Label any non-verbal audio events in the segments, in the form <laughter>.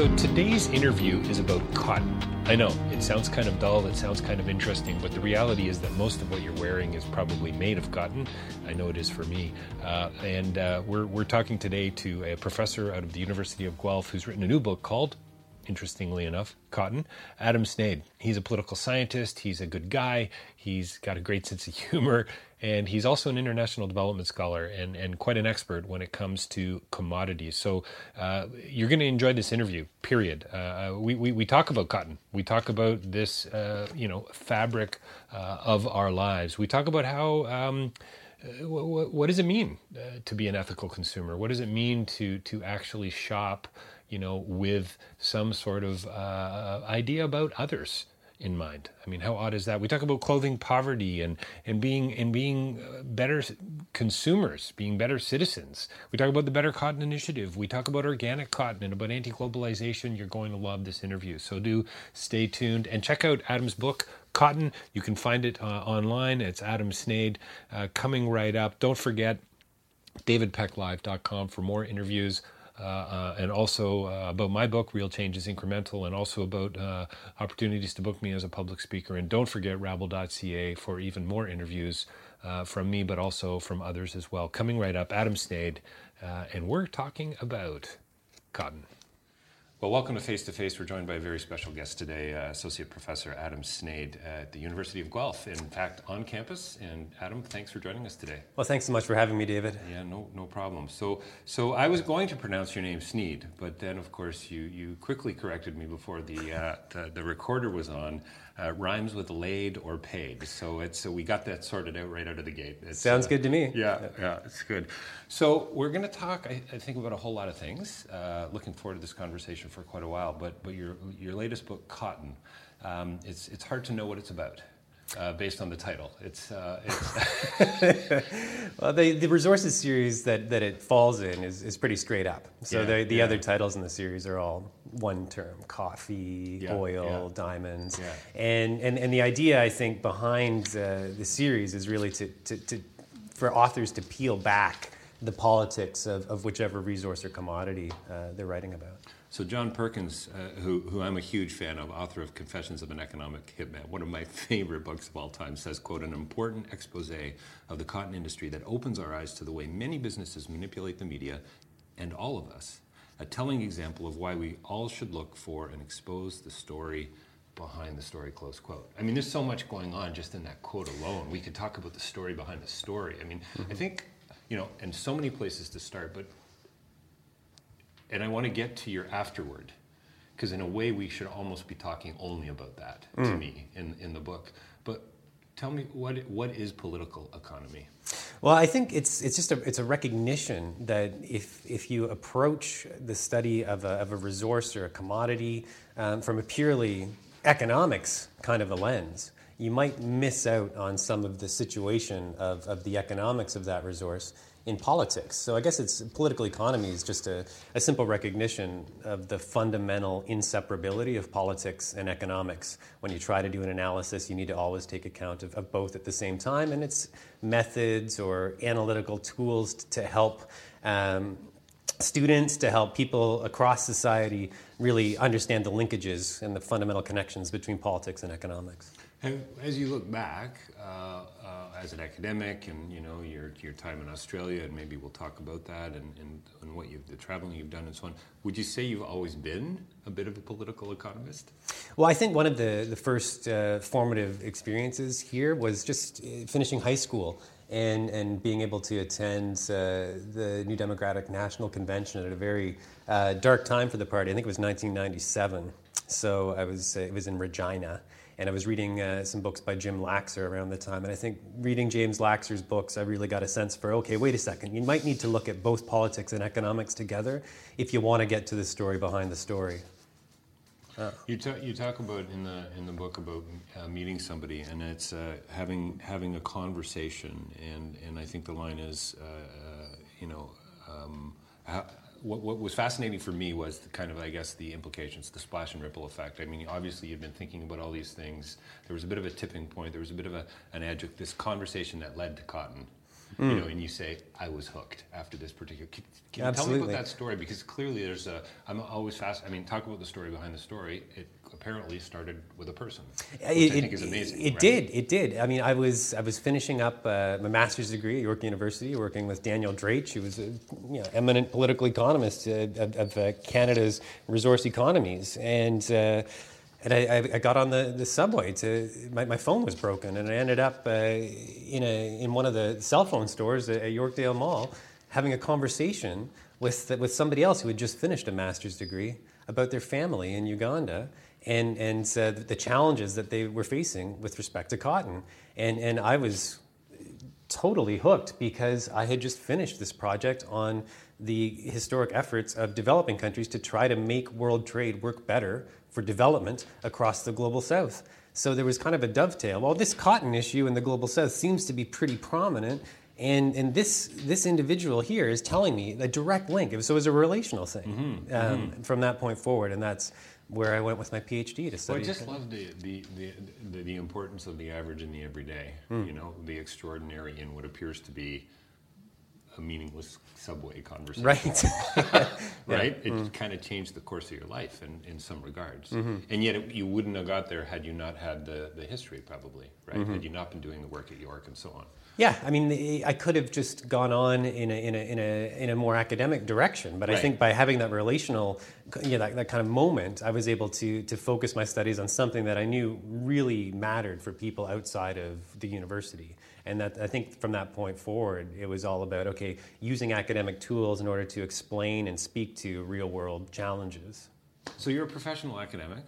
So today's interview is about cotton. I know it sounds kind of dull, it sounds kind of interesting, but the reality is that most of what you're wearing is probably made of cotton. I know it is for me. Uh, and uh, we're, we're talking today to a professor out of the University of Guelph who's written a new book called interestingly enough, Cotton, Adam Sneyd. He's a political scientist, he's a good guy, he's got a great <laughs> sense of humor, and he's also an international development scholar and, and quite an expert when it comes to commodities. So uh, you're going to enjoy this interview, period. Uh, we, we, we, talk about cotton, we talk about this, uh, you know, fabric uh, of our lives. We talk about how. Um, what, what, does it mean uh, to be an ethical consumer? What does it mean to to actually shop you know, with some sort of uh, idea about others in mind. I mean, how odd is that? We talk about clothing poverty and and being and being uh, better consumers, being better citizens. We talk about the Better Cotton Initiative. We talk about organic cotton and about anti-globalization. You're going to love this interview. So do stay tuned and check out Adam's book. Cotton. You can find it uh, online. It's Adam Sneyd uh, coming right up. Don't forget davidpecklive.com for more interviews Uh, uh, and also uh, about my book, Real Change is Incremental, and also about uh, opportunities to book me as a public speaker. And don't forget rabble.ca for even more interviews from me, but also from others as well. Coming right up, Adam Sneyd, and we're talking about cotton. Well, welcome to Face to Face. We're joined by a very special guest today, uh, Associate Professor Adam Sneyd at the University of Guelph, in fact, on campus. And Adam, thanks for joining us today. Well, thanks so much for having me, David. Yeah, no, no problem. So, so I was going to pronounce your name Sneed, but then, of course, you, you quickly corrected me before the, uh, the, the recorder was on uh, rhymes with laid or paid. So it's so we got that sorted out right out of the gate. It's, Sounds uh, good to me. Yeah, yeah, it's good. So we're going to talk, I, I, think, about a whole lot of things. Uh, looking forward to this conversation for quite a while. But but your your latest book, Cotton, um, it's it's hard to know what it's about uh, based on the title. It's, uh, it's <laughs> well, the, the resources series that, that it falls in is, is pretty straight up. So yeah, the, the yeah. other titles in the series are all one term: coffee, yeah, oil, diamonds, and, and and the idea I think behind uh, the series is really to, to, to for authors to peel back the politics of, of whichever resource or commodity uh, they're writing about. So John Perkins, uh, who, who I'm a huge fan of, author of Confessions of an Economic Hitman, one of my <laughs> favorite books of all time, says, quote, an important expose of the cotton industry that opens our eyes to the way many businesses manipulate the media and all of us. A telling example of why we all should look for and expose the story behind the story, close quote. I mean, there's so much going on just in that quote alone. We could talk about the story behind the story. I mean, mm-hmm. I think, you know, and so many places to start, but and I want to get to your afterward, because in a way we should almost be talking only about that mm. to me in, in the book. But tell me what what is political economy? Well, I think it's it's just a it's a recognition that if if you approach the study of a, of a resource or a commodity um, from a purely economics kind of a lens, you might miss out on some of the situation of, of the economics of that resource in politics. So I guess it's political economy is just a, a simple recognition of the fundamental inseparability of politics and economics. When you try to do an analysis, you need to always take account of, of both at the same time, and it's methods or analytical tools to help. Um, students to help people across society really understand the linkages and the fundamental connections between politics and economics. And as you look back uh, uh, as an academic, and you know your your time in Australia, and maybe we'll talk about that and, and, and what you've the traveling you've done and so on. Would you say you've always been a bit of a political economist? Well, I think one of the the first uh, formative experiences here was just uh, finishing high school and and being able to attend uh, the New Democratic National Convention at a very dark time for the party. I think it was 1997. So I was it was in Regina and I was reading uh, some books by Jim Laxer around the time. And I think reading James Laxer's books, I really got a sense for okay, wait a second, you might need to look at both politics and economics together if you want to get to the story behind the story. Uh, you, talk, you talk about in the in the book about uh, meeting somebody, and it's uh, having having a conversation, and, and I think the line is, uh, uh, you know, um, how, what, what was fascinating for me was the kind of, I guess, the implications, the splash and ripple effect. I mean, obviously, you've been thinking about all these things. There was a bit of a tipping point. There was a bit of a, an edge of this conversation that led to cotton. Mm. You know, and you say, "I was hooked after this particular." Can, can you tell me about that story? Because clearly, there's a. I'm always fast. I mean, talk about the story behind the story. It apparently started with a person, which it, I think is amazing. It right? did. It did. I mean, I was I was finishing up uh, my master's degree at York University, working with Daniel Drache, who was an you know, eminent political economist uh, of, of uh, Canada's resource economies, and. Uh, and I, I, got on the, the subway to my, my phone was broken, and I ended up uh, in a in one of the cell phone stores at, at Yorkdale Mall, having a conversation with with somebody else who had just finished a master's degree about their family in Uganda, and, and uh, the challenges that they were facing with respect to cotton. And, and I was totally hooked because I had just finished this project on the historic efforts of developing countries to try to make world trade work better for development across the global south. So there was kind of a dovetail. Well, this cotton issue in the global south seems to be pretty prominent. And, and this, this individual here is telling me a direct link. So it was a relational thing mm-hmm. Um, mm-hmm. from that point forward. And that's, where I went with my PhD to study. Well, I just love the, the, the, the, importance of the average and the everyday, mm. you know, the extraordinary in what appears to be a meaningless subway conversation. Right. <laughs> right? Yeah. It mm. kind of changed the course of your life in, in some regards. Mm-hmm. And yet it, you wouldn't have got there had you not had the, the history, probably, right? Mm-hmm. Had you not been doing the work at York and so on. Yeah, I mean, I could have just gone on in a, in a, in a, in a more academic direction, but right. I think by having that relational, you know, that, that kind of moment, I was able to, to focus my studies on something that I knew really mattered for people outside of the university. And that I think from that point forward, it was all about okay, using academic tools in order to explain and speak to real world challenges. So you're a professional academic,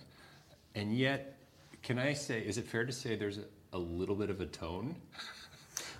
and yet, can I say, is it fair to say there's a, a little bit of a tone?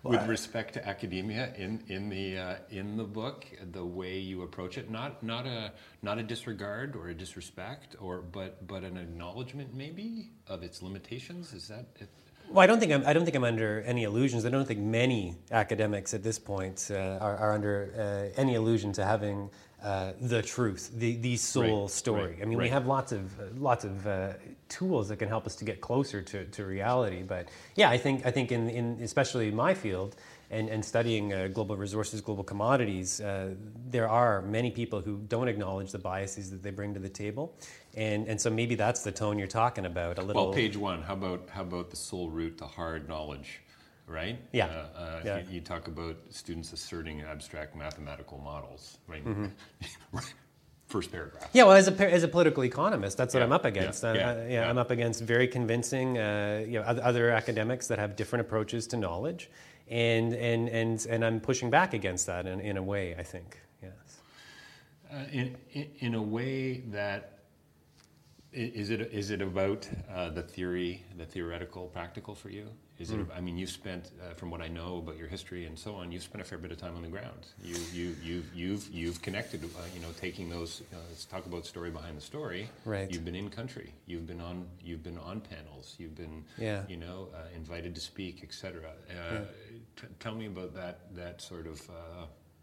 With respect to academia in in the uh, in the book, the way you approach it, not not a not a disregard or a disrespect, or but but an acknowledgement maybe of its limitations. Is that? It? Well, I don't think I'm. I don't think I'm under any illusions. I don't think many academics at this point uh, are, are, under uh, any illusion to having uh, the truth, the the sole right, story. Right, I mean, right. we have lots of uh, lots of uh, tools that can help us to get closer to, to reality. But yeah, I think I think in, in especially my field and, and studying uh, global resources, global commodities, uh, there are many people who don't acknowledge the biases that they bring to the table, and and so maybe that's the tone you're talking about. A little. Well, page one. How about how about the soul route the hard knowledge? Right? Yeah. Uh, uh, yeah. You, you, talk about students asserting abstract mathematical models, right? Mm-hmm. <laughs> First paragraph. Yeah, well, as a, as a political economist, that's what yeah. I'm up against. Yeah. yeah. yeah. I'm up against very convincing, uh, you know, other academics that have different approaches to knowledge, and and and and I'm pushing back against that in, in a way. I think, yes. Uh, in, in, in a way that is it is it about uh, the theory, the theoretical, practical for you? Is mm. it? Hmm. I mean, you've spent, uh, from what I know about your history and so on, you've spent a fair bit of time on the ground. You you you've you've you've connected. Uh, you know, taking those. Uh, let's talk about story behind the story. Right. You've been in country. You've been on. You've been on panels. You've been. Yeah. You know, uh, invited to speak, etc. Uh, yeah. T- tell me about that. That sort of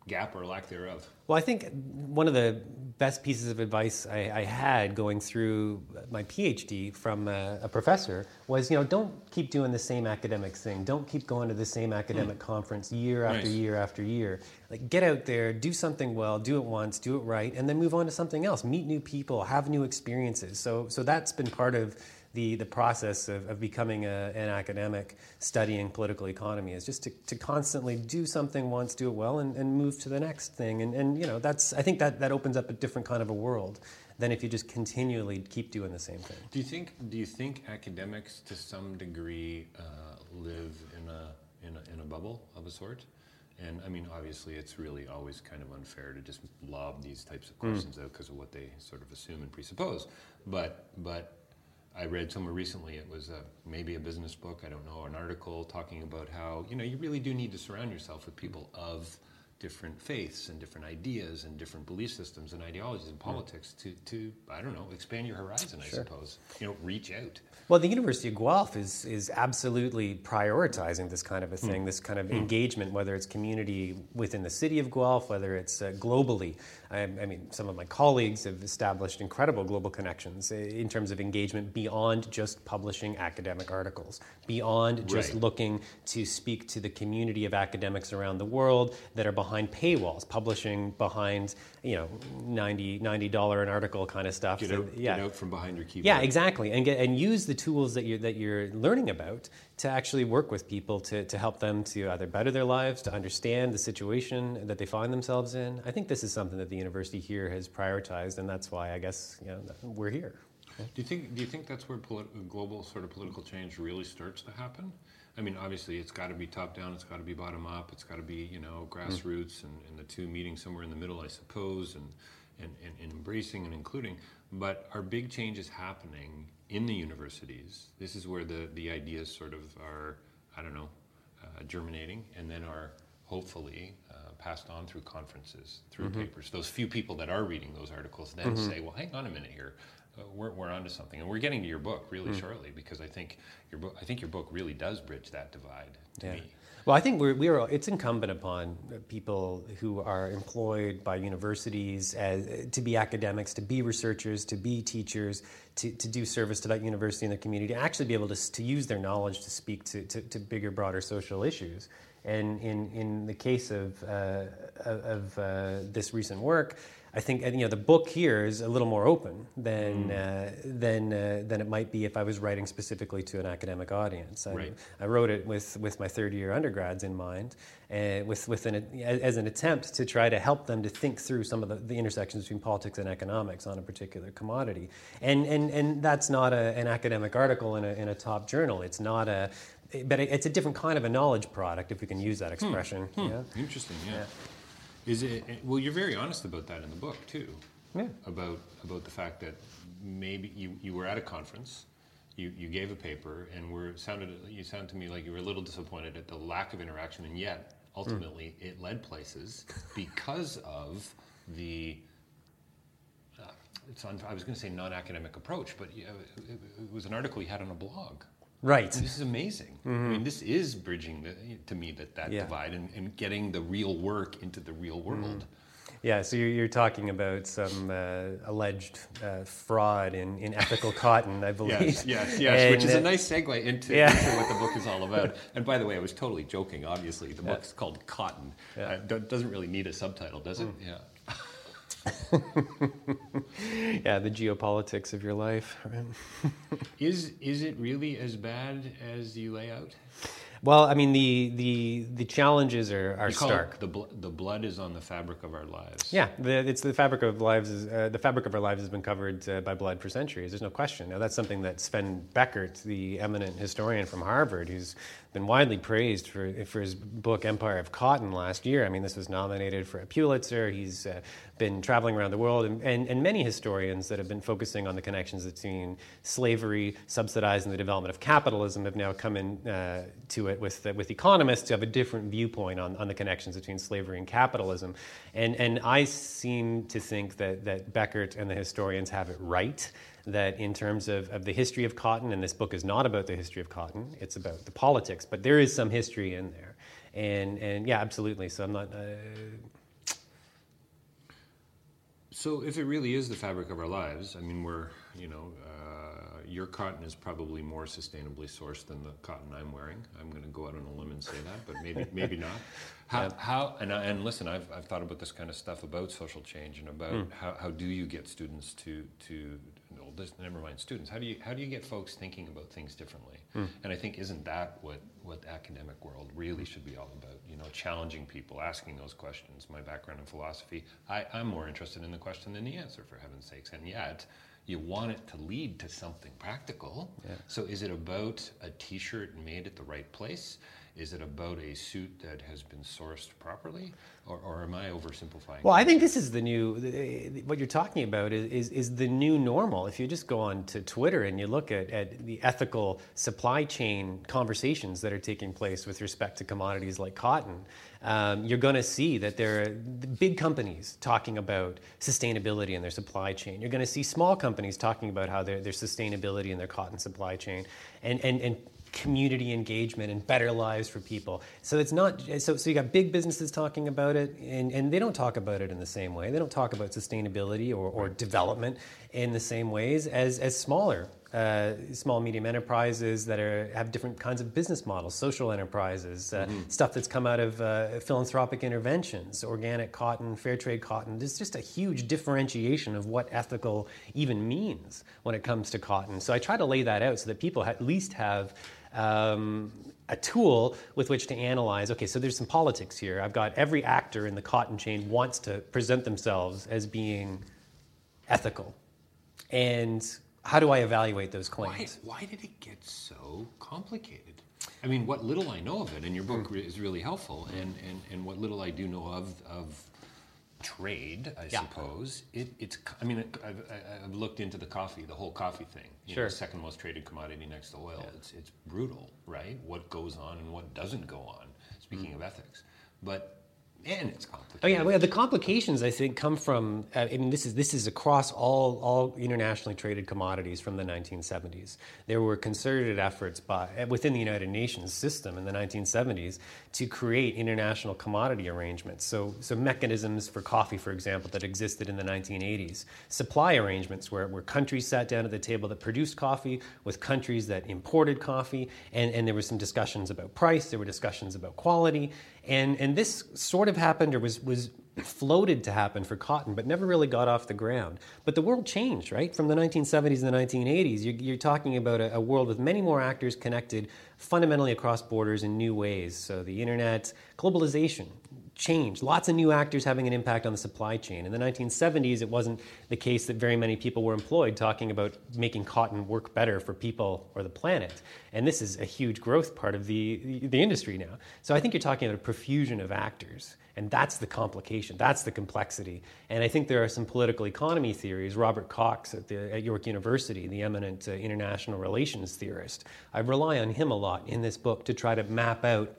gap or lack thereof? Well, I think one of the best pieces of advice I, I had going through my PhD from a, a, professor was, you know, don't keep doing the same academic thing. Don't keep going to the same academic mm. conference year after nice. year after year. Like, get out there, do something well, do it once, do it right, and then move on to something else. Meet new people, have new experiences. So, so that's been part of the, the process of, of becoming a, an academic studying political economy is just to, to constantly do something once, do it well, and, and move to the next thing. And, and you know, that's, I think that, that opens up a different kind of a world than if you just continually keep doing the same thing. Do you think, do you think academics to some degree uh, live in a, in, a, in a bubble of a sort? And I mean, obviously, it's really always kind of unfair to just lob these types of hmm. questions mm. out because of what they sort of assume and presuppose. But, but I read somewhere recently, it was a, maybe a business book, I don't know, an article talking about how, you know, you really do need to surround yourself with people of different faiths and different ideas and different belief systems and ideologies and politics to, to I don't know, expand your horizon, I sure. suppose. You know, reach out. Well, the University of Guelph is, is absolutely prioritizing this kind of a thing, mm. this kind of mm. engagement, whether it's community within the city of Guelph, whether it's uh, globally. I, I, mean, some of my colleagues have established incredible global connections eh, in terms of engagement beyond just publishing academic articles, beyond just right. looking to speak to the community of academics around the world that are behind paywalls, publishing behind, you know, 90 $90 an article kind of stuff. Get out, yeah. get out from behind your keyboard. Yeah, exactly. And, get, and use the tools that you're, that you're learning about to actually work with people to, to help them to either better their lives, to understand the situation that they find themselves in. I think this is something that the university here has prioritized, and that's why I guess you know, we're here. Do you think? Do you think that's where politi- global sort of political change really starts to happen? I mean, obviously, it's got to be top down. It's got to be bottom up. It's got to be you know grassroots, mm. and, and the two meeting somewhere in the middle, I suppose, and, and, and, and embracing and including. But are big changes happening in the universities? This is where the the ideas sort of are. I don't know, uh, germinating, and then are hopefully passed on through conferences, through mm-hmm. papers. Those few people that are reading those articles then mm-hmm. say, well, hang on a minute here. Uh, we're, we're onto something, and we're getting to your book really mm. shortly because I think your book. I think your book really does bridge that divide to yeah. me. Well, I think we're, we are, it's incumbent upon people who are employed by universities as, to be academics, to be researchers, to be teachers, to, to do service to that university and the community, to actually be able to, to use their knowledge to speak to, to, to bigger, broader social issues. And in, in the case of, uh, of uh, this recent work, I think you know the book here is a little more open than mm. uh, than uh, than it might be if I was writing specifically to an academic audience. I, right. I wrote it with, with my third year undergrads in mind, uh, with with an, as an attempt to try to help them to think through some of the, the intersections between politics and economics on a particular commodity. And and and that's not a, an academic article in a in a top journal. It's not a but it's a different kind of a knowledge product, if we can use that hmm. expression. Hmm. Hmm. Yeah. Interesting. Yeah. yeah. Is it well? You're very honest about that in the book too. Yeah. About about the fact that maybe you, you were at a conference, you, you gave a paper, and were sounded you sound to me like you were a little disappointed at the lack of interaction, and yet ultimately mm. it led places because of the uh, it's on, I was going to say non-academic approach, but it, it, was an article you had on a blog. Right. And this is amazing. Mm-hmm. I mean, this is bridging the, to me that that yeah. divide and, and, getting the real work into the real world. Mm-hmm. Yeah, so you're, you're, talking about some uh, alleged uh, fraud in, in ethical cotton, I <laughs> believe. Yes, yes, yes, and, which is a uh, nice segue into, yeah. into, what the book is all about. <laughs> And by the way, I was totally joking, obviously. The yeah. book's called Cotton. Yeah. Uh, doesn't really need a subtitle, does it? Mm. Yeah. <laughs> yeah, the geopolitics of your life. <laughs> is is it really as bad as you lay out? Well, I mean, the the the challenges are, are stark. the bl- the blood is on the fabric of our lives. Yeah, the, it's the fabric of lives. Is, uh, the fabric of our lives has been covered uh, by blood for centuries. There's no question. Now, that's something that Sven Beckert, the eminent historian from Harvard, who's been widely praised for for his book Empire of Cotton last year. I mean, this was nominated for a Pulitzer. He's uh, been traveling around the world, and, and, and, many historians that have been focusing on the connections between slavery, subsidizing the development of capitalism, have now come in uh, to it with, uh, with economists who have a different viewpoint on, on the connections between slavery and capitalism. And, and I seem to think that, that Beckert and the historians have it right that in terms of, of the history of cotton, and this book is not about the history of cotton, it's about the politics, but there is some history in there. And, and yeah, absolutely. So I'm not. Uh, So, if it really is the fabric of our lives, I mean, we're, you know, uh, your cotton is probably more sustainably sourced than the cotton I'm wearing. I'm going to go out on a limb and say that, but maybe maybe not. <laughs> How, yeah. how and, I, and listen, I've, I've thought about this kind of stuff about social change and about mm. how, how do you get students to to never mind students. How do you how do you get folks thinking about things differently? Mm. And I think isn't that what what the academic world really should be all about? You know, challenging people, asking those questions. My background in philosophy, I, I'm more interested in the question than the answer, for heaven's sakes. And yet, you want it to lead to something practical. Yeah. So is it about a t-shirt made at the right place? Is it about a suit that has been sourced properly, or, or am I oversimplifying? Well, I think this is the new. What you're talking about is, is, is the new normal. If you just go on to Twitter and you look at, at the ethical supply chain conversations that are taking place with respect to commodities like cotton, um, you're going to see that there are big companies talking about sustainability in their supply chain. You're going to see small companies talking about how their, their sustainability in their cotton supply chain. And, and, and community engagement and better lives for people. So it's not so so you got big businesses talking about it and, and they don't talk about it in the same way. They don't talk about sustainability or, or development in the same ways as, as smaller uh, small medium enterprises that are have different kinds of business models, social enterprises, uh, mm-hmm. stuff that's come out of uh, philanthropic interventions, organic cotton, fair trade cotton. There's just a huge differentiation of what ethical even means when it comes to cotton. So I try to lay that out so that people at least have um, a tool with which to analyze okay, so there's some politics here. I've got every actor in the cotton chain wants to present themselves as being ethical. And how do I evaluate those claims? Why, why did it get so complicated? I mean, what little I know of it, and your book mm. is really helpful, and, and, and what little I do know of, of trade, I yeah. suppose. It, it's. I mean, I've, I've, looked into the coffee, the whole coffee thing. You sure. Know, second most traded commodity next to oil. Yeah. It's it's brutal, right? What goes on and what doesn't go on. Speaking mm. of ethics, but and it's complicated. Oh yeah, well, the complications I think come from. Uh, I mean, this is this is across all all internationally traded commodities from the 1970s. There were concerted efforts by within the United Nations system in the 1970s to create international commodity arrangements. So so mechanisms for coffee, for example, that existed in the 1980s. Supply arrangements where where countries sat down at the table that produced coffee with countries that imported coffee, and and there were some discussions about price. There were discussions about quality, and, and this sort of happened or was, was floated to happen for cotton, but never really got off the ground. But the world changed, right? From the 1970s and the 1980s, you're, you're talking about a, a, world with many more actors connected fundamentally across borders in new ways. So the internet, globalization, changed. Lots of new actors having an impact on the supply chain. In the 1970s, it wasn't the case that very many people were employed talking about making cotton work better for people or the planet. And this is a huge growth part of the, the industry now. So I think you're talking about a profusion of actors. And that's the complication, that's the complexity. And I think there are some political economy theories. Robert Cox at, the, at York University, the eminent uh, international relations theorist, I rely on him a lot in this book to try to map out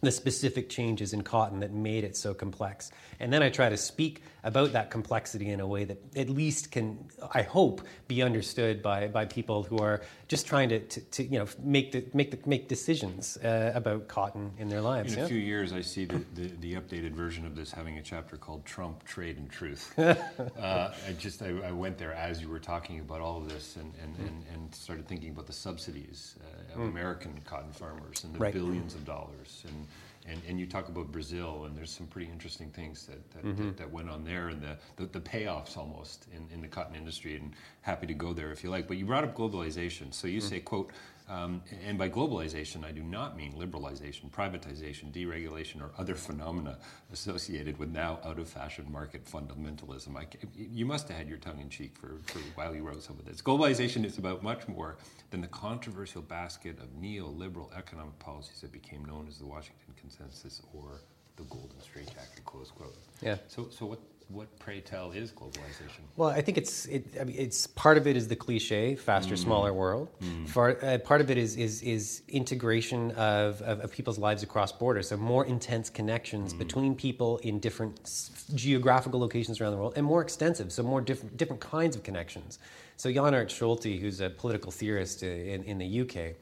the specific changes in cotton that made it so complex. And then I try to speak about that complexity in a way that at least can, I hope, be understood by, by people who are just trying to, to, to you know, make, the, make, the, make decisions uh, about cotton in their lives. In a few years, I see the, the, the, updated version of this having a chapter called Trump, Trade, and Truth. <laughs> uh, I just, I, I, went there as you were talking about all of this and, and, and, and started thinking about the subsidies uh, of mm. American cotton farmers and the right. billions of dollars. And, and, and you talk about Brazil, and there's some pretty interesting things that that, mm-hmm. that, that, went on there, and the, the, the, payoffs almost in, in the cotton industry. And happy to go there if you like. But you brought up globalization, so you mm-hmm. say, "quote um, and by globalization, I do not mean liberalization, privatization, deregulation, or other phenomena associated with now out of fashion market fundamentalism. I, you must have had your tongue in cheek for, for while you wrote some of this. Globalization is about much more than the controversial basket of neoliberal economic policies that became known as the Washington Consensus or the Golden Straitjacket, close quote. Yeah. So, so what, what pray tell is globalization? Well, I think it's it, I mean, it's part of it is the cliche faster, mm. smaller world. Mm. For, uh, part of it is is is integration of, of, of, people's lives across borders. So more intense connections mm. between people in different geographical locations around the world, and more extensive. So more different different kinds of connections. So Jan Aart Scholte, who's a political theorist in, in the UK,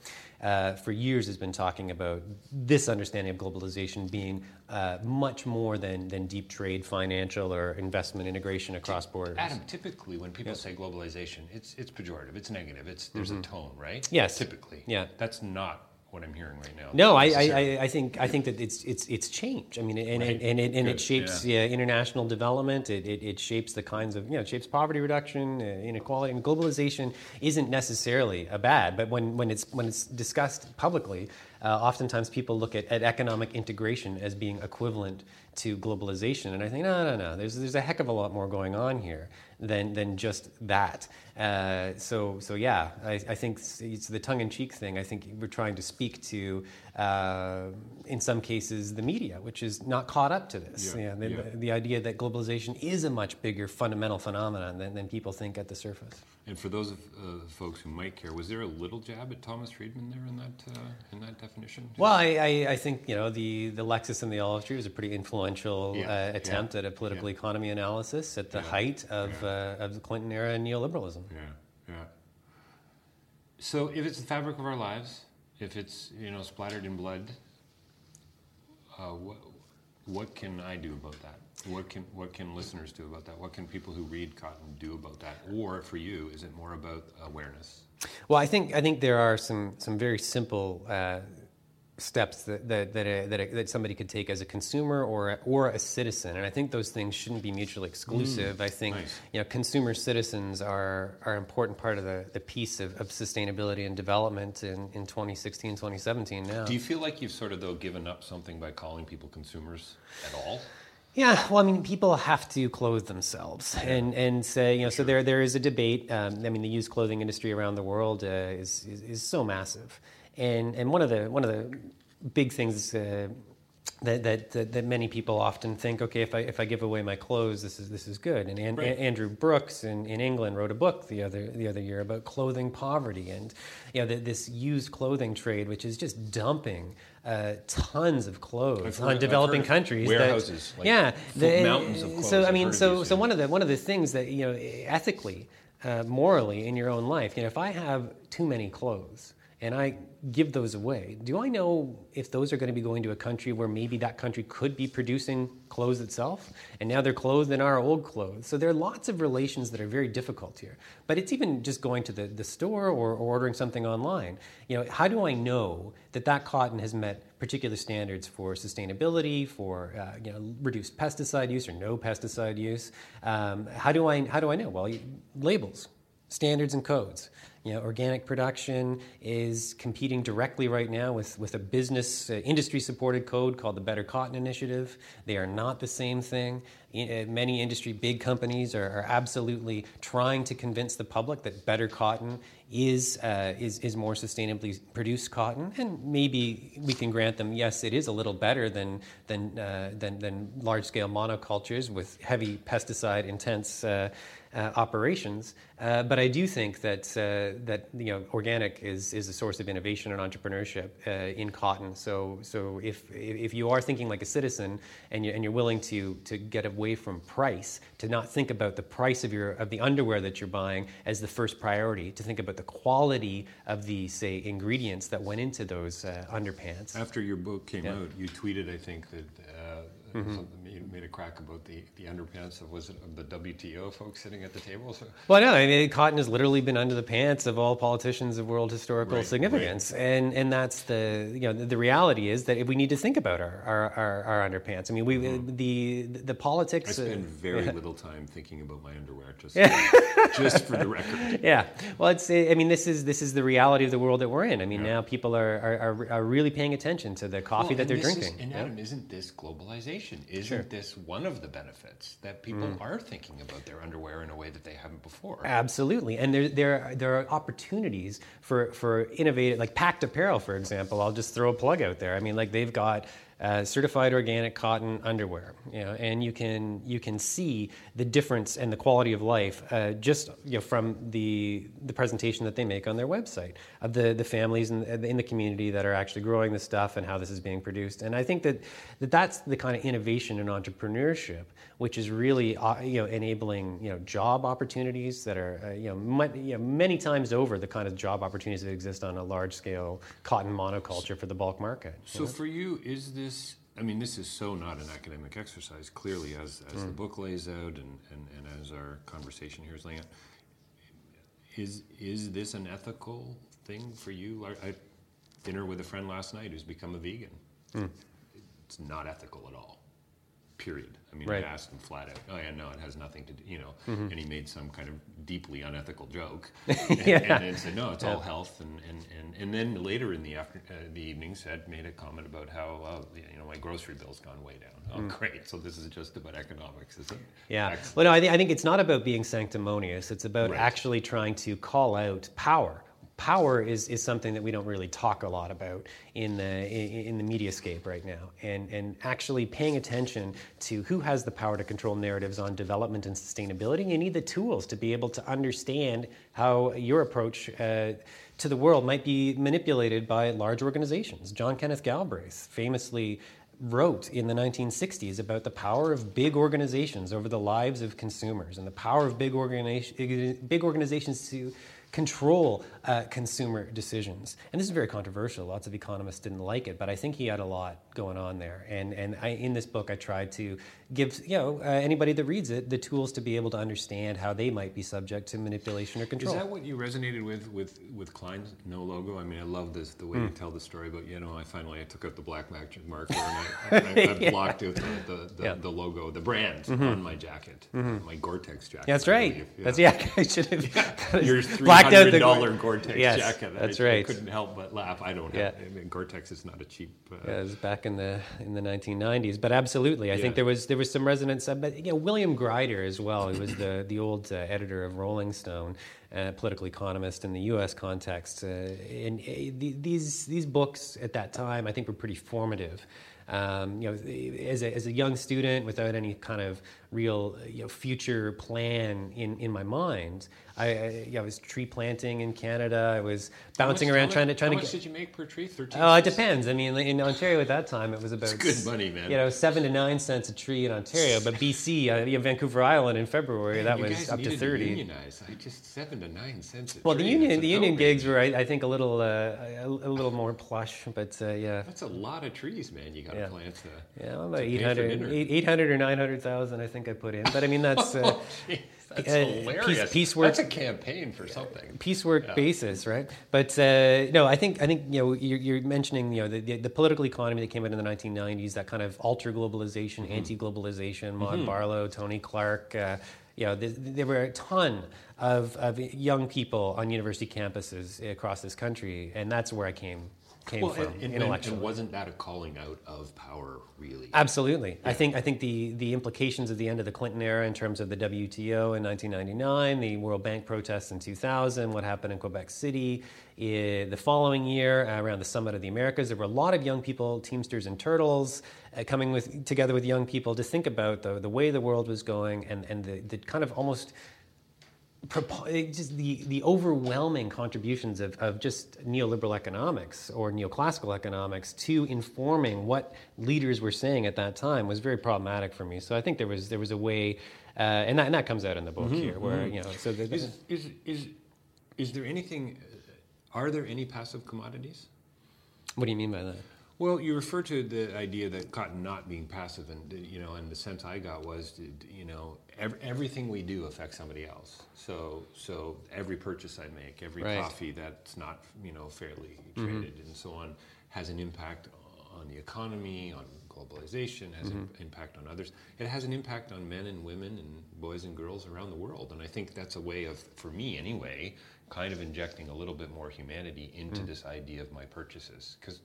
uh, for years has been talking about this understanding of globalization being uh, much more than, than deep trade, financial, or investment integration across borders. Adam, typically when people say globalization, it's, it's pejorative, it's negative, it's, there's mm-hmm. a tone, right? Yes. Typically. Yeah. That's not what I'm hearing right now. No, I, I, I, think I think that it's it's it's change. I mean, and right. and, and, it, and it shapes yeah. Yeah, international development. It, it, it, shapes the kinds of you know it shapes poverty reduction, uh, inequality, and globalization isn't necessarily a bad. But when, when it's when it's discussed publicly, uh, oftentimes people look at, at economic integration as being equivalent to globalization, and I think no, no, no. There's there's a heck of a lot more going on here than than just that. Uh, so so yeah, I, I, think it's the tongue-in-cheek thing. I think we're trying to speak to, uh, in some cases, the media, which is not caught up to this. Yeah, the, yeah. The, the, idea that globalization is a much bigger fundamental phenomenon than, than people think at the surface. And for those of, uh, folks who might care, was there a little jab at Thomas Friedman there in that uh, in that definition? Well, I, I, I, think you know the the Lexus and the olive tree was a pretty influential yeah. Uh, attempt at a political economy analysis at the height of uh, of the Clinton era neoliberalism. Yeah, yeah. So if it's the fabric of our lives, if it's you know splattered in blood, uh, what what can I do about that? What can what can listeners do about that? What can people who read Cotton do about that? Or for you, is it more about awareness? Well, I think I think there are some some very simple uh, steps that that that, a, that, a, that, somebody could take as a consumer or a, or a citizen, and I think those things shouldn't be mutually exclusive. Mm, I think nice. you know consumer citizens are are an important part of the, the piece of, of sustainability and development in, in 2016, 2017 now. Do you feel like you've sort of though given up something by calling people consumers at all? Yeah, well, I mean, people have to clothe themselves, and and say, you know, so there there is a debate. Um, I mean, the used clothing industry around the world uh, is, is, is so massive, and and one of the one of the big things uh, that, that, that, that, many people often think, okay, if I, if I give away my clothes, this is, this is good. And, and right. Andrew Brooks in, in England wrote a book the other, the other year about clothing poverty and you know, the, this used clothing trade, which is just dumping uh, tons of clothes on developing countries. Warehouses, that, like yeah, the, mountains of clothes. So I mean, so so one of the one of the things that you know ethically, uh, morally in your own life, you know, if I have too many clothes and I give those away, do I know if those are going to be going to a country where maybe that country could be producing clothes itself, and now they're clothed in our old clothes? So there are lots of relations that are very difficult here. But it's even just going to the, the store or, or ordering something online. You know, how do I know that that cotton has met particular standards for sustainability, for uh, you know, reduced pesticide use or no pesticide use? Um, how do I how do I know? Well, labels, standards, and codes. You know, organic production is competing directly right now with, with a business uh, industry supported code called the Better Cotton Initiative. They are not the same thing. Uh, many industry big companies are, are, absolutely trying to convince the public that better cotton is, uh, is, is more sustainably produced cotton. And maybe we can grant them, yes, it is a little better than, than, uh, than, than large scale monocultures with heavy pesticide intense. Uh, uh, operations. Uh, but I do think that uh, that you know organic is, is a source of innovation and entrepreneurship uh, in cotton. So so if if you are thinking like a citizen and you and you're willing to to get away from price, to not think about the price of your of the underwear that you're buying as the first priority, to think about the quality of the say ingredients that went into those uh, underpants. After your book came yeah. out, you tweeted, I think that Mm-hmm. You made a crack about the, the underpants of was it of the WTO folks sitting at the table? So. Well, no, I mean cotton has literally been under the pants of all politicians of world historical right, significance, right. and and that's the you know the, the, reality is that we need to think about our our, our, our underpants. I mean, we mm-hmm. the the politics. I spend uh, very yeah. <laughs> little time thinking about my underwear, just just for the record. <laughs> Yeah, well, it's I mean this is this is the reality of the world that we're in. I mean yeah. now people are, are, are really paying attention to the coffee well, that they're drinking. Is, and Adam, isn't this globalization? Isn't sure. this one of the benefits that people mm. are thinking about their underwear in a way that they haven't before? Absolutely, and there there there are opportunities for for innovative like Pact Apparel, for example. I'll just throw a plug out there. I mean, like they've got uh, certified organic cotton underwear, you know, and you can you can see the difference and the quality of life uh, just you know, from the the presentation that they make on their website of the the families in, in the community that are actually growing the stuff and how this is being produced. And I think that, that that's the kind of innovation and entrepreneurship which is really uh, you know enabling you know job opportunities that are uh, you, know, mu- you know many times over the kind of job opportunities that exist on a large scale cotton monoculture for the bulk market. So know? for you, is this? I mean, this is so not an academic exercise. Clearly, as as mm. the book lays out, and, and, and as our conversation here is laying out, is is this an ethical thing for you? I, I dinner with a friend last night who's become a vegan. Mm. It's not ethical at all. Period. I mean, right. I asked him flat out, "Oh yeah, no, it has nothing to do," you know. Mm-hmm. And he made some kind of deeply unethical joke, <laughs> and, yeah. and then said, "No, it's yeah. all health." And, and, and, and then later in the after uh, the evening, said made a comment about how uh, you know my grocery bill's gone way down. Oh, mm. great! So this is just about economics, is it? Yeah. Excellent. Well, no, I, th- I think it's not about being sanctimonious. It's about right. actually trying to call out power power is, is something that we don't really talk a lot about in the, in, in the mediascape right now. And, and actually paying attention to who has the power to control narratives on development and sustainability. You need the tools to be able to understand how your approach uh, to the world might be manipulated by large organizations. John Kenneth Galbraith famously wrote in the 1960s about the power of big organizations over the lives of consumers and the power of big, organi- big organizations to control uh, consumer decisions. And this is very controversial. Lots of economists didn't like it, but I think he had a lot going on there. And, and I, in this book, I tried to give you know uh, anybody that reads it the tools to be able to understand how they might be subject to manipulation or control. Is that what you resonated with with with Klein's no logo? I mean, I love this the way mm. you tell the story. But you know, I finally I took out the black magic marker and I, <laughs> I, I, blocked out the the, the, yeah. the, logo, the brand mm-hmm. on my jacket, mm-hmm. my Gore-Tex jacket. That's right. Yeah. That's yeah. <laughs> I should have yeah. <laughs> your three hundred dollar Gore-Tex yes, jacket. That's right. I couldn't help but laugh. I don't have. I mean, Gore-Tex is not a cheap. Uh, yeah, it was back in the in the 1990s, but absolutely, I think there was there was some resonance but you know, William Greider as well, He was the, the old uh, editor of Rolling Stone, uh, political economist in the U.S. context. Uh, and uh, these, these books at that time, I think, were pretty formative. Um, you know, as a, as a young student without any kind of real you know, future plan in, in my mind, I, I, I, was tree planting in Canada. I was bouncing much, around trying to trying how to. How much did you make per tree? Thirteen. Oh, it depends. I mean, in Ontario at that time, it was about it's good money, man. You know, seven to nine cents a tree in Ontario, but BC, uh, you know, Vancouver Island in February, man, that was up to thirty. To unionize. I just seven to nine cents. well, the union the union gigs were, I, I think, a little uh, a, a, little more plush, but uh, yeah. That's a lot of trees, man. You got to yeah. plant. To, yeah, well, about 800, 800 or nine hundred thousand, I think I put in. But I mean, that's. <laughs> That's uh, hilarious. Piece, piecework. That's a campaign for something. Piecework yeah. basis, right? But uh, no, I think I think you know you're, you're mentioning you know the, the, the, political economy that came out in the 1990s, that kind of ultra globalization, mm-hmm. anti-globalization. Maud mm-hmm. Barlow, Tony Clarke. Uh, you know, there, there, were a ton of, of young people on university campuses across this country, and that's where I came came well, from and, intellectually. And wasn't that a calling out of power, really? Absolutely. Yeah. I think I think the the implications of the end of the Clinton era in terms of the WTO in 1999, the World Bank protests in 2000, what happened in Quebec City eh, the following year uh, around the Summit of the Americas, there were a lot of young people, Teamsters and Turtles, uh, coming with together with young people to think about the the way the world was going and and the, the kind of almost just the, the overwhelming contributions of, of just neoliberal economics or neoclassical economics to informing what leaders were saying at that time was very problematic for me. So I think there was there was a way, uh, and, that, and that comes out in the book mm-hmm, here, where mm-hmm. you know. So the, is, is is is there anything? Are there any passive commodities? What do you mean by that? Well, you refer to the idea that cotton not being passive, and you know, and the sense I got was, you know, every, everything we do affects somebody else. So, so every purchase I make, every right. coffee that's not, you know, fairly mm-hmm. traded, mm-hmm. and so on, has an impact on the economy, on globalization, has mm-hmm. an impact on others. It has an impact on men and women and boys and girls around the world, and I think that's a way of, for me anyway, kind of injecting a little bit more humanity into mm-hmm. this idea of my purchases because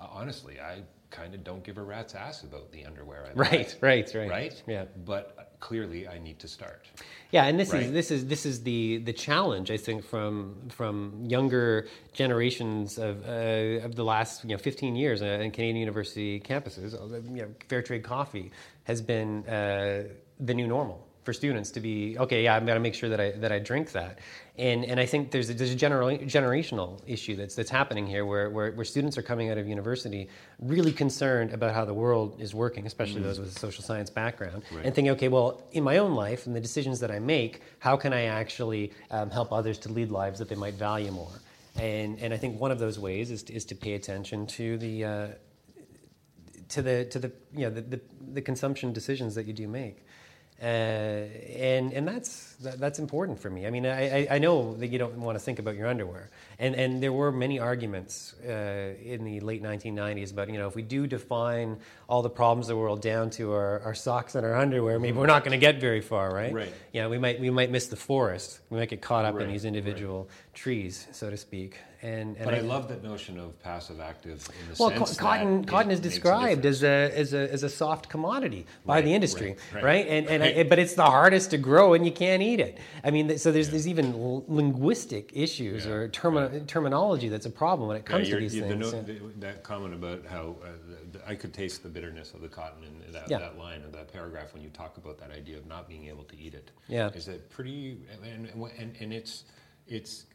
honestly, I kind of don't give a rat's ass about the underwear I right, buy. Right, right, right. Yeah. But clearly, I need to start. Yeah, and this right? is this is this is the the challenge I think from from younger generations of uh, of the last you know 15 years uh, in Canadian university campuses. Uh, you know, fair trade coffee has been uh, the new normal for students to be okay. Yeah, I've got to make sure that I that I drink that, and and I think there's a, there's a general, generational issue that's that's happening here where, where, where students are coming out of university really concerned about how the world is working, especially mm. those with a social science background, right. and thinking, okay, well, in my own life and the decisions that I make, how can I actually um, help others to lead lives that they might value more? And and I think one of those ways is to, is to pay attention to the uh, to the to the you know the, the, the consumption decisions that you do make. Uh, and and that's that, that's important for me. I mean, I, I know that you don't want to think about your underwear, and and there were many arguments uh, in the late 1990s about you know if we do define all the problems of the world down to our, our socks and our underwear, maybe we're not going to get very far, right? Right. Yeah, we might we might miss the forest. We might get caught up right. in these individual right. trees, so to speak. And, and but I, I, love that notion of passive active in the well, sense co- cotton cotton is described as a, as a as a soft commodity by right, the industry, right? right? And and I, but it's the hardest to grow, and you can't eat it. I mean, so there's yeah. there's even linguistic issues yeah. or termi- terminology that's a problem when it comes yeah, to these the things. The, that comment about how uh, the, I could taste the bitterness of the cotton in that, that line or that paragraph when you talk about that idea of not being able to eat it. Yeah, is it pretty and and, and it's it's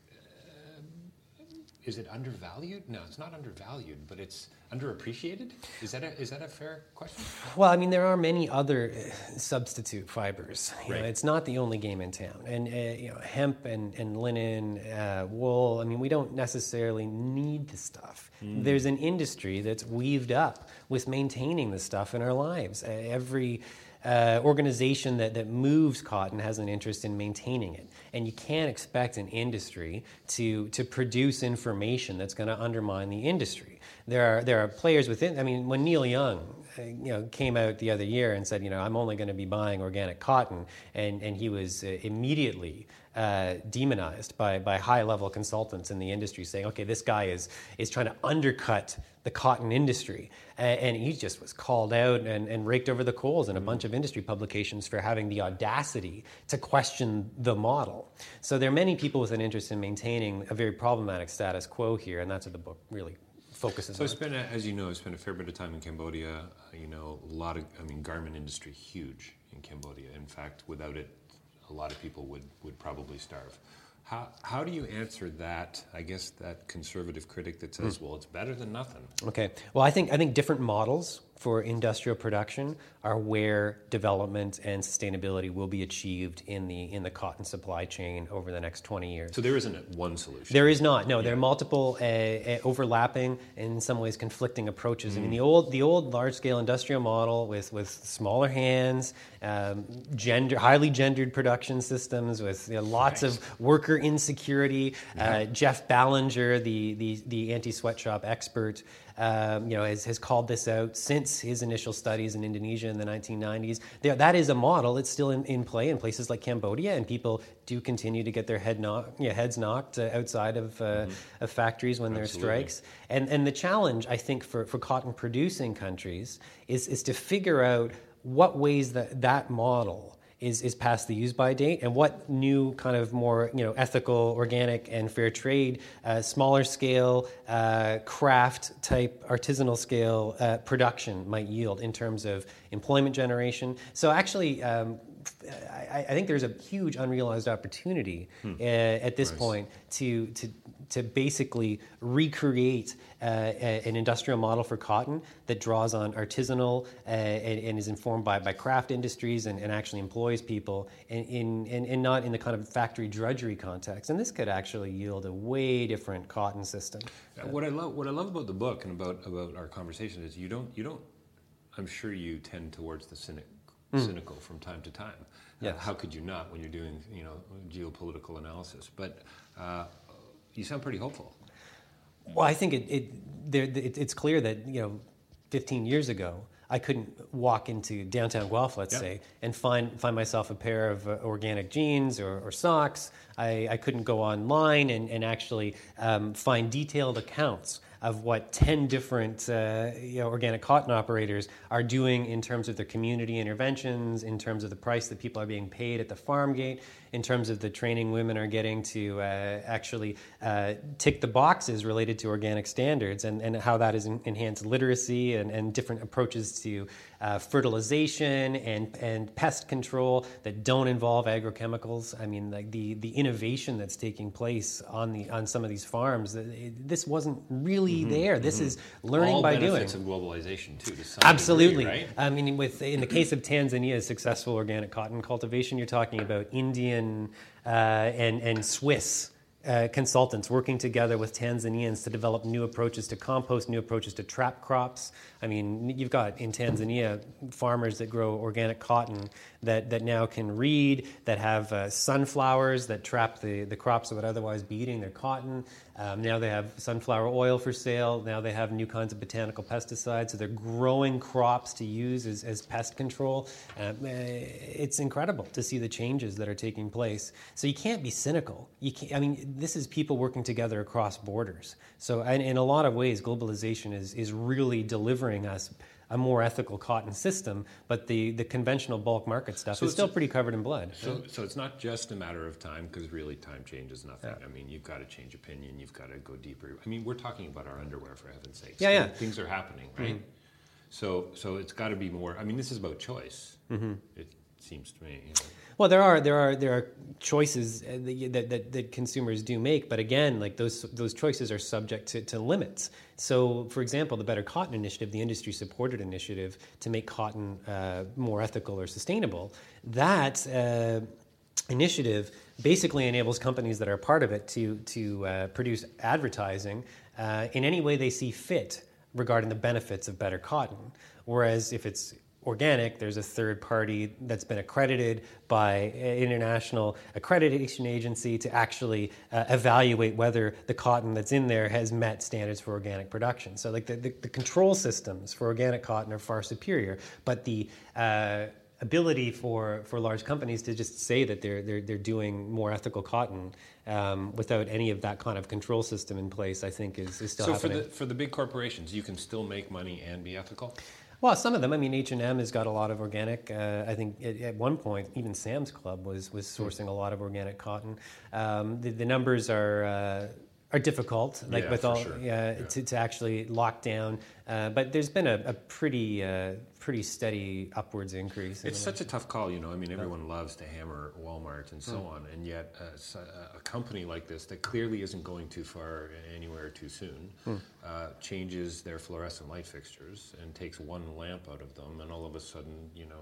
is it undervalued? No, it's not undervalued, but it's underappreciated. Is that a, is that a fair question? Well, I mean, there are many other uh, substitute fibers. You right. know, it's not the only game in town. And uh, you know, hemp and, and linen, uh, wool. I mean, we don't necessarily need the stuff. Mm. There's an industry that's weaved up with maintaining the stuff in our lives. Uh, every uh, organization that, that moves cotton has an interest in maintaining it. And you can't expect an industry to, to produce information that's going to undermine the industry. There are, there are players within, I mean, when Neil Young uh, you know, came out the other year and said, you know, I'm only going to be buying organic cotton, and, and he was uh, immediately uh, demonized by, by high level consultants in the industry, saying, okay, this guy is, is trying to undercut the cotton industry. And, and he just was called out and, and raked over the coals in a bunch of industry publications for having the audacity to question the model. So there are many people with an interest in maintaining a very problematic status quo here, and that's what the book really focuses so on. So I spent, as you know, I spent a fair bit of time in Cambodia. You know, a lot of, I mean, garment industry huge in Cambodia. In fact, without it, a lot of people would, would probably starve. How, how do you answer that? I guess that conservative critic that says, mm. "Well, it's better than nothing." Okay. Well, I think I think different models for industrial production are where development and sustainability will be achieved in the in the cotton supply chain over the next 20 years. So there isn't one solution. There is not. No, yeah. there are multiple uh, uh, overlapping and in some ways conflicting approaches. Mm. I mean, the old the old large scale industrial model with with smaller hands, um, gender highly gendered production systems with you know, lots nice. of worker insecurity. Yeah. Uh, Jeff Ballinger, the the the anti sweatshop expert um, you know, has, has called this out since his initial studies in Indonesia in the 1990s. There, that is a model. It's still in, in play in places like Cambodia, and people do continue to get their head knock, know, heads knocked uh, outside of, uh, mm-hmm. of factories when there are strikes. And, and the challenge, I think, for, for cotton producing countries is, is to figure out what ways that that model is, is past the use by date and what new kind of more you know ethical organic and fair trade uh, smaller scale uh, craft type artisanal scale uh, production might yield in terms of employment generation so actually um, I, I, think there's a huge unrealized opportunity hmm. Uh, at this nice. point to, to to basically recreate uh, an industrial model for cotton that draws on artisanal uh, and, and, is informed by, by craft industries and, and actually employs people in, in, in, not in the kind of factory drudgery context. And this could actually yield a way different cotton system. What I love, what I love about the book and about, about our conversation is you don't, you don't, I'm sure you tend towards the cynic, mm. cynical from time to time. Yes. Uh, how could you not when you're doing, you know, geopolitical analysis? But uh, you sound pretty hopeful. Well, I think it, it, there, it, it's clear that you know, 15 years ago, I couldn't walk into downtown Guelph, let's Yep. say, and find find myself a pair of uh, organic jeans or, or socks. I, I couldn't go online and, and actually um, find detailed accounts of what 10 different uh, you know, organic cotton operators are doing in terms of their community interventions, in terms of the price that people are being paid at the farm gate, in terms of the training women are getting to uh, actually uh, tick the boxes related to organic standards and, and how that has enhanced literacy and, and different approaches to uh, fertilization and, and pest control that don't involve agrochemicals. I mean, like the, the innovation that's taking place on, the, on some of these farms, it- this wasn't really there. This is learning All by doing. benefits of globalization too. To some Absolutely. degree, right? I mean, with in the case of Tanzania's successful organic cotton cultivation, you're talking about Indian uh, and and Swiss. Uh, consultants working together with Tanzanians to develop new approaches to compost, new approaches to trap crops. I mean, you've got in Tanzania farmers that grow organic cotton that, that now can read, that have uh, sunflowers that trap the, the crops that would otherwise be eating their cotton. Um, now they have sunflower oil for sale. Now they have new kinds of botanical pesticides. So they're growing crops to use as, as pest control. Um, uh, it's incredible to see the changes that are taking place. So you can't be cynical. You can't, I mean, this is people working together across borders. So and in a lot of ways, globalization is, is really delivering us a more ethical cotton system, but the, the conventional bulk market stuff So is still pretty covered in blood. So, so it's not just a matter of time because really time changes nothing. I mean, you've got to change opinion. You've got to go deeper. I mean, we're talking about our underwear for heaven's sakes. Yeah, yeah. Things are happening, right? Mm-hmm. So, so it's got to be more. I mean, this is about choice. Mm-hmm. It seems to me. You know. Well, there are there are there are choices uh, that, that, that, consumers do make, but again, like those those choices are subject to, to limits. So, for example, the Better Cotton Initiative, the industry-supported initiative to make cotton uh, more ethical or sustainable, that uh, initiative basically enables companies that are part of it to to uh, produce advertising uh, in any way they see fit regarding the benefits of better cotton. Whereas if it's organic, there's a third party that's been accredited by an international accreditation agency to actually uh, evaluate whether the cotton that's in there has met standards for organic production. So, like the, the, the control systems for organic cotton are far superior, but the uh, ability for, for large companies to just say that they're, they're, they're doing more ethical cotton um, without any of that kind of control system in place, I think is, is still So for the for the big corporations, you can still make money and be ethical. Well, some of them. I mean, H and M has got a lot of organic. Uh, I think at, at one point, even Sam's Club was was Hmm. sourcing a lot of organic cotton. Um, the, the numbers are. Uh, are difficult, like Yeah, with all, sure. yeah, Yeah. To, to actually lock down. Uh, but there's been a, a pretty, uh, pretty steady upwards increase. in It's such a tough call, you know. I mean, everyone loves to hammer Walmart and so Hmm. on, and yet uh, a, a company like this that clearly isn't going too far anywhere too soon Hmm. Uh, changes their fluorescent light fixtures and takes one lamp out of them, and all of a sudden, you know,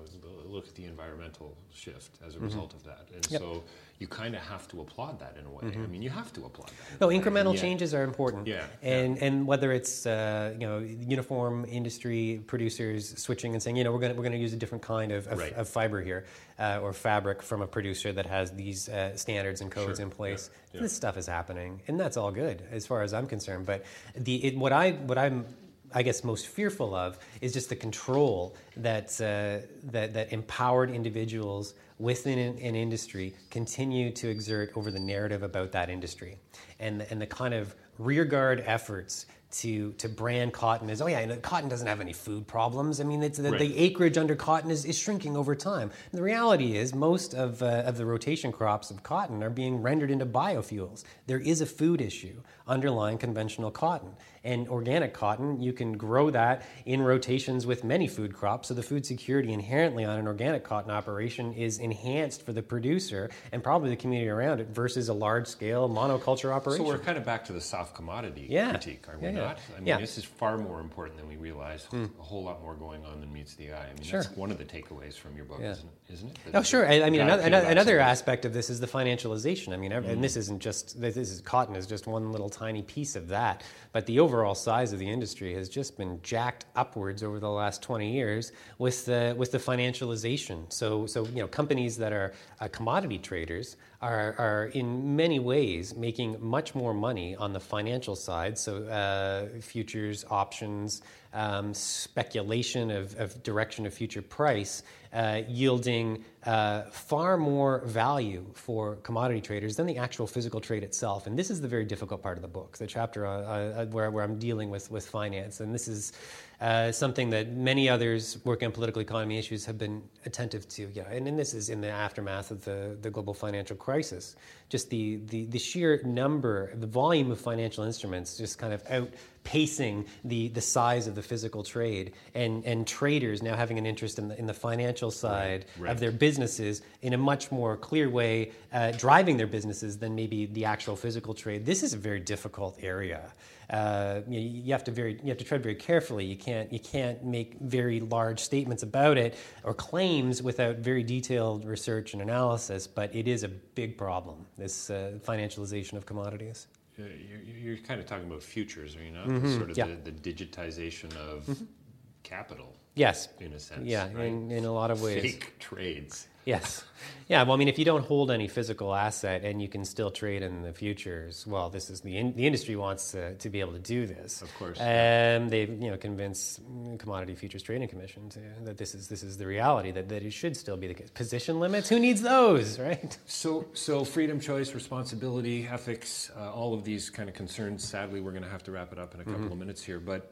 look at the environmental shift as a Mm-hmm. result of that. And so you kind of have to applaud that in a way. I mean, you have to applaud that. Mm-hmm. No, incremental changes are important. Yeah, and and whether it's uh, you know uniform industry producers switching and saying you know we're gonna we're gonna use a different kind of, of, Right. of fiber here uh, or fabric from a producer that has these uh, standards and codes Sure, in place. yeah, yeah. This stuff is happening, and that's all good as far as I'm concerned. But the it, what I what I'm I guess most fearful of is just the control that uh, that that empowered individuals within an, an industry continue to exert over the narrative about that industry, and and the kind of rearguard efforts to to brand cotton as oh yeah, and cotton doesn't have any food problems. I mean, it's the, Right. the acreage under cotton is, is shrinking over time. And the reality is, most of, uh, of the rotation crops of cotton are being rendered into biofuels. There is a food issue underlying conventional cotton. And organic cotton, you can grow that in rotations with many food crops. So the food security inherently on an organic cotton operation is enhanced for the producer and probably the community around it versus a large scale monoculture operation. So we're kind of back to the soft commodity Yeah. critique, are we yeah. Not? I mean, Yeah. Hmm. this is far more important than we realize. A whole lot more going on than meets the eye. I mean, Sure. that's one of the takeaways from your book, Yeah. isn't, it? isn't it? Oh, sure. I, I mean, another, another, another aspect of this is the financialization. I mean, ev- and this isn't just this is cotton is just one little tiny piece of that, but the overall size of the industry has just been jacked upwards over the last twenty years with the with the financialization. So, so you know, companies that are uh, commodity traders are, are in many ways making much more money on the financial side. So, uh, futures, options, um, speculation of, of, direction of future price, uh, yielding uh, far more value for commodity traders than the actual physical trade itself. And this is the very difficult part of the book, the chapter uh, uh, where, where I'm dealing with, with finance. And this is uh, something that many others working on political economy issues have been attentive to. Yeah, and, and this is in the aftermath of the, the global financial crisis. Just the, the, the sheer number, the volume of financial instruments just kind of outpacing the, the size of the physical trade, and, and traders now having an interest in the, in the financial side right, right. of their businesses in a much more clear way, uh, driving their businesses than maybe the actual physical trade. This is a very difficult area uh, you, you, have to very you have to tread very carefully. You can't you can't make very large statements about it or claims without very detailed research and analysis. But it is a big problem. This uh, financialization of commodities. You're, you're, kind of talking about futures, are you not? Mm-hmm. Sort of yeah. the, the, digitization of mm-hmm. capital. Yes. In a sense. Yeah, right? in, in a lot of ways. Fake trades. Yes. Yeah. Well, I mean, if you don't hold any physical asset and you can still trade in the futures, well, this is the in, the industry wants to, to be able to do this. Of course. And they you know convince Commodity Futures Trading Commission to, that this is this is the reality that, that it should still be the case. Position limits. Who needs those, right? So so freedom, choice, responsibility, ethics, uh, all of these kind of concerns. Sadly, we're going to have to wrap it up in a couple mm-hmm. of minutes here, but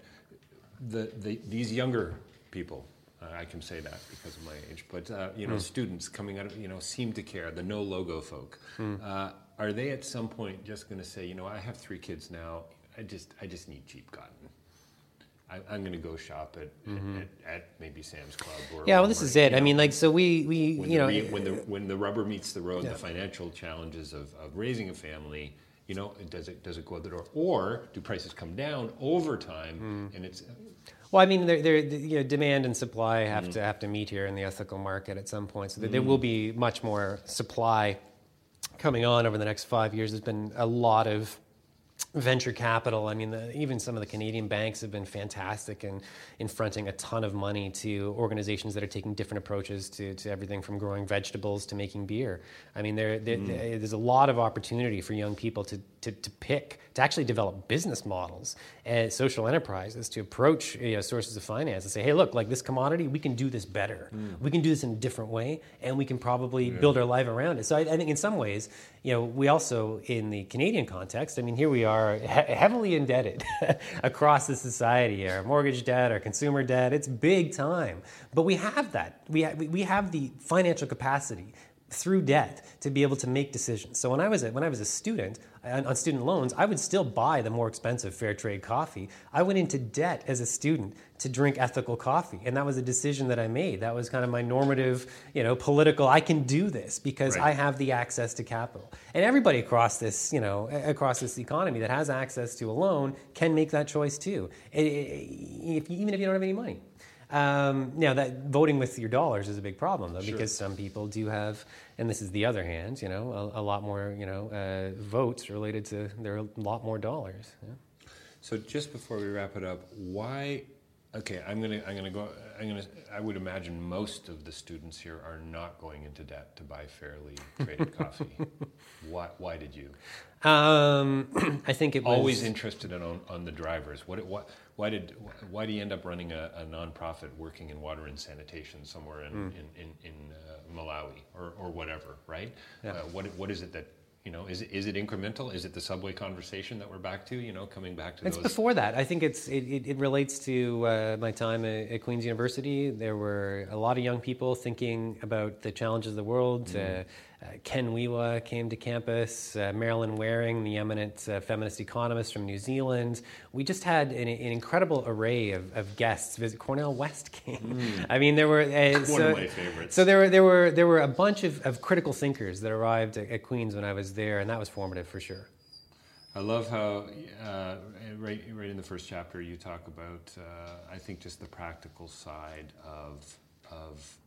the, the these younger people uh, I can say that because of my age, but uh, you know, mm. students coming out of you know seem to care the no logo folk. Mm. Uh, are they at some point just going to say, you know, I have three kids now. I just I just need cheap cotton. I, am going to go shop at, mm-hmm. at, at, maybe Sam's Club or yeah. Well, this is it. Know, I mean, like so we we when you know re, when the when the rubber meets the road, yeah. the financial challenges of, of raising a family. You know, does it does it go out the door, or do prices come down over time? Mm. And it's well, I mean, they're, they're, you know, demand and supply have mm to have to meet here in the ethical market at some point. So mm there will be much more supply coming on over the next five years. There's been a lot of venture capital. I mean, the, even some of the Canadian banks have been fantastic in, in fronting a ton of money to organizations that are taking different approaches to, to everything from growing vegetables to making beer. I mean, there, there mm. there's a lot of opportunity for young people to, to, to pick, to actually develop business models and social enterprises to approach you know, sources of finance and say, hey, look, like this commodity, we can do this better. Mm. We can do this in a different way, and we can probably yeah. build our life around it. So I, I think in some ways, you know, we also, in the Canadian context, I mean, here we are he- heavily indebted <laughs> across the society. Our mortgage debt, our consumer debt, it's big time. But we have that. We, ha- we have the financial capacity through debt to be able to make decisions. So when I was a, when I was a student on, on, student loans, I would still buy the more expensive fair trade coffee. I went into debt as a student to drink ethical coffee, and that was a decision that I made. That was kind of my normative, you know, political. I can do this because right. I have the access to capital, and everybody across this, you know, across this economy that has access to a loan can make that choice too, if, even if you don't have any money. Um, now that voting with your dollars is a big problem though, sure. because some people do have, and this is the other hand, you know, a, a lot more, you know, uh, votes related to there are a lot more dollars. Yeah. So just before we wrap it up, why? Okay, I'm gonna, I'm gonna go. I'm gonna. I would imagine most of the students here are not going into debt to buy fairly traded coffee. <laughs> Why? Why did you? Um, <clears throat> I think it was always interested in on, on the drivers. What? What? Why did why do you end up running a, a nonprofit working in water and sanitation somewhere in mm. in, in, in uh, Malawi or, or whatever, right? Yeah. Uh, what what is it that you know is it, is it incremental? Is it the subway conversation that we're back to? You know, coming back to it's those... before that. I think it's it, it, it relates to uh, my time at, at, Queen's University. There were a lot of young people thinking about the challenges of the world. Mm. Uh, Ken Wiwa came to campus, uh, Marilyn Waring, the eminent uh, feminist economist from New Zealand. We just had an, an incredible array of, of, guests visit. Cornel West <laughs> came. Mm. I mean, there were uh, one so, of my favorites. So there were there were there were a bunch of, of critical thinkers that arrived at, at Queens when I was there, and that was formative for sure. I love how uh, right, right in the first chapter you talk about uh, I think just the practical side of of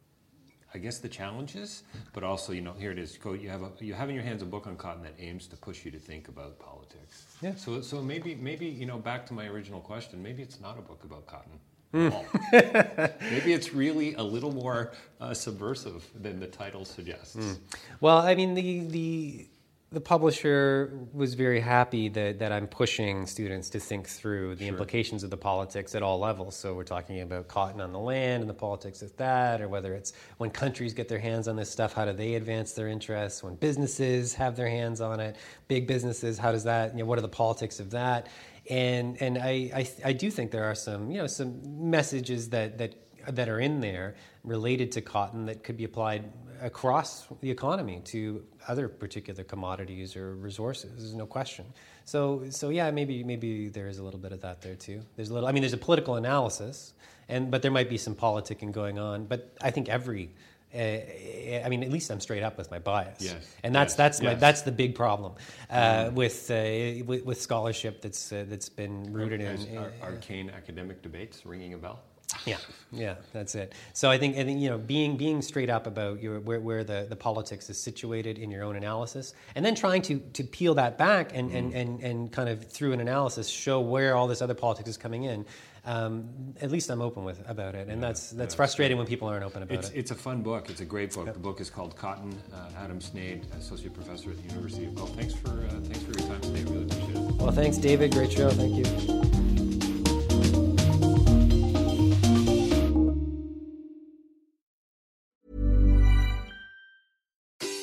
I guess the challenges, but also you know here it is. You have a, you have in your hands a book on cotton that aims to push you to think about politics. Yeah. So so maybe maybe you know back to my original question. Maybe it's not a book about cotton. Mm. <laughs> Maybe it's really a little more uh, subversive than the title suggests. Mm. Well, I mean, the the the publisher was very happy that, that I'm pushing students to think through the sure. implications of the politics at all levels. So we're talking about cotton on the land and the politics of that, or whether it's when countries get their hands on this stuff, how do they advance their interests? When businesses have their hands on it, big businesses, how does that, you know, what are the politics of that? And and I, I, I do think there are some you know some messages that that that are in there related to cotton that could be applied across the economy to other particular commodities or resources. There's no question. So, so yeah, maybe maybe there is a little bit of that there too. There's a little. I mean, there's a political analysis, and but there might be some politicking going on. But I think every. Uh, I mean, at least I'm straight up with my bias, yes. and that's yes. that's yes. my that's the big problem uh, mm. with, uh, with, with scholarship that's uh, that's been rooted in arcane academic debates. Ringing a bell. Yeah, yeah, that's it. So I think, I think you know, being being straight up about your where, where the, the politics is situated in your own analysis, and then trying to to peel that back and, mm. and, and, and kind of through an analysis show where all this other politics is coming in. Um, at least I'm open with about it, and yeah, that's that's yeah, frustrating when people aren't open about it's, it. It's a fun book. It's a great book. Yep. The book is called Cotton. Uh, Adam Sneyd, associate professor at the University of Guelph. Thanks for uh, thanks for your time today. Really appreciate it. Well, thanks, David. Great show. Thank you.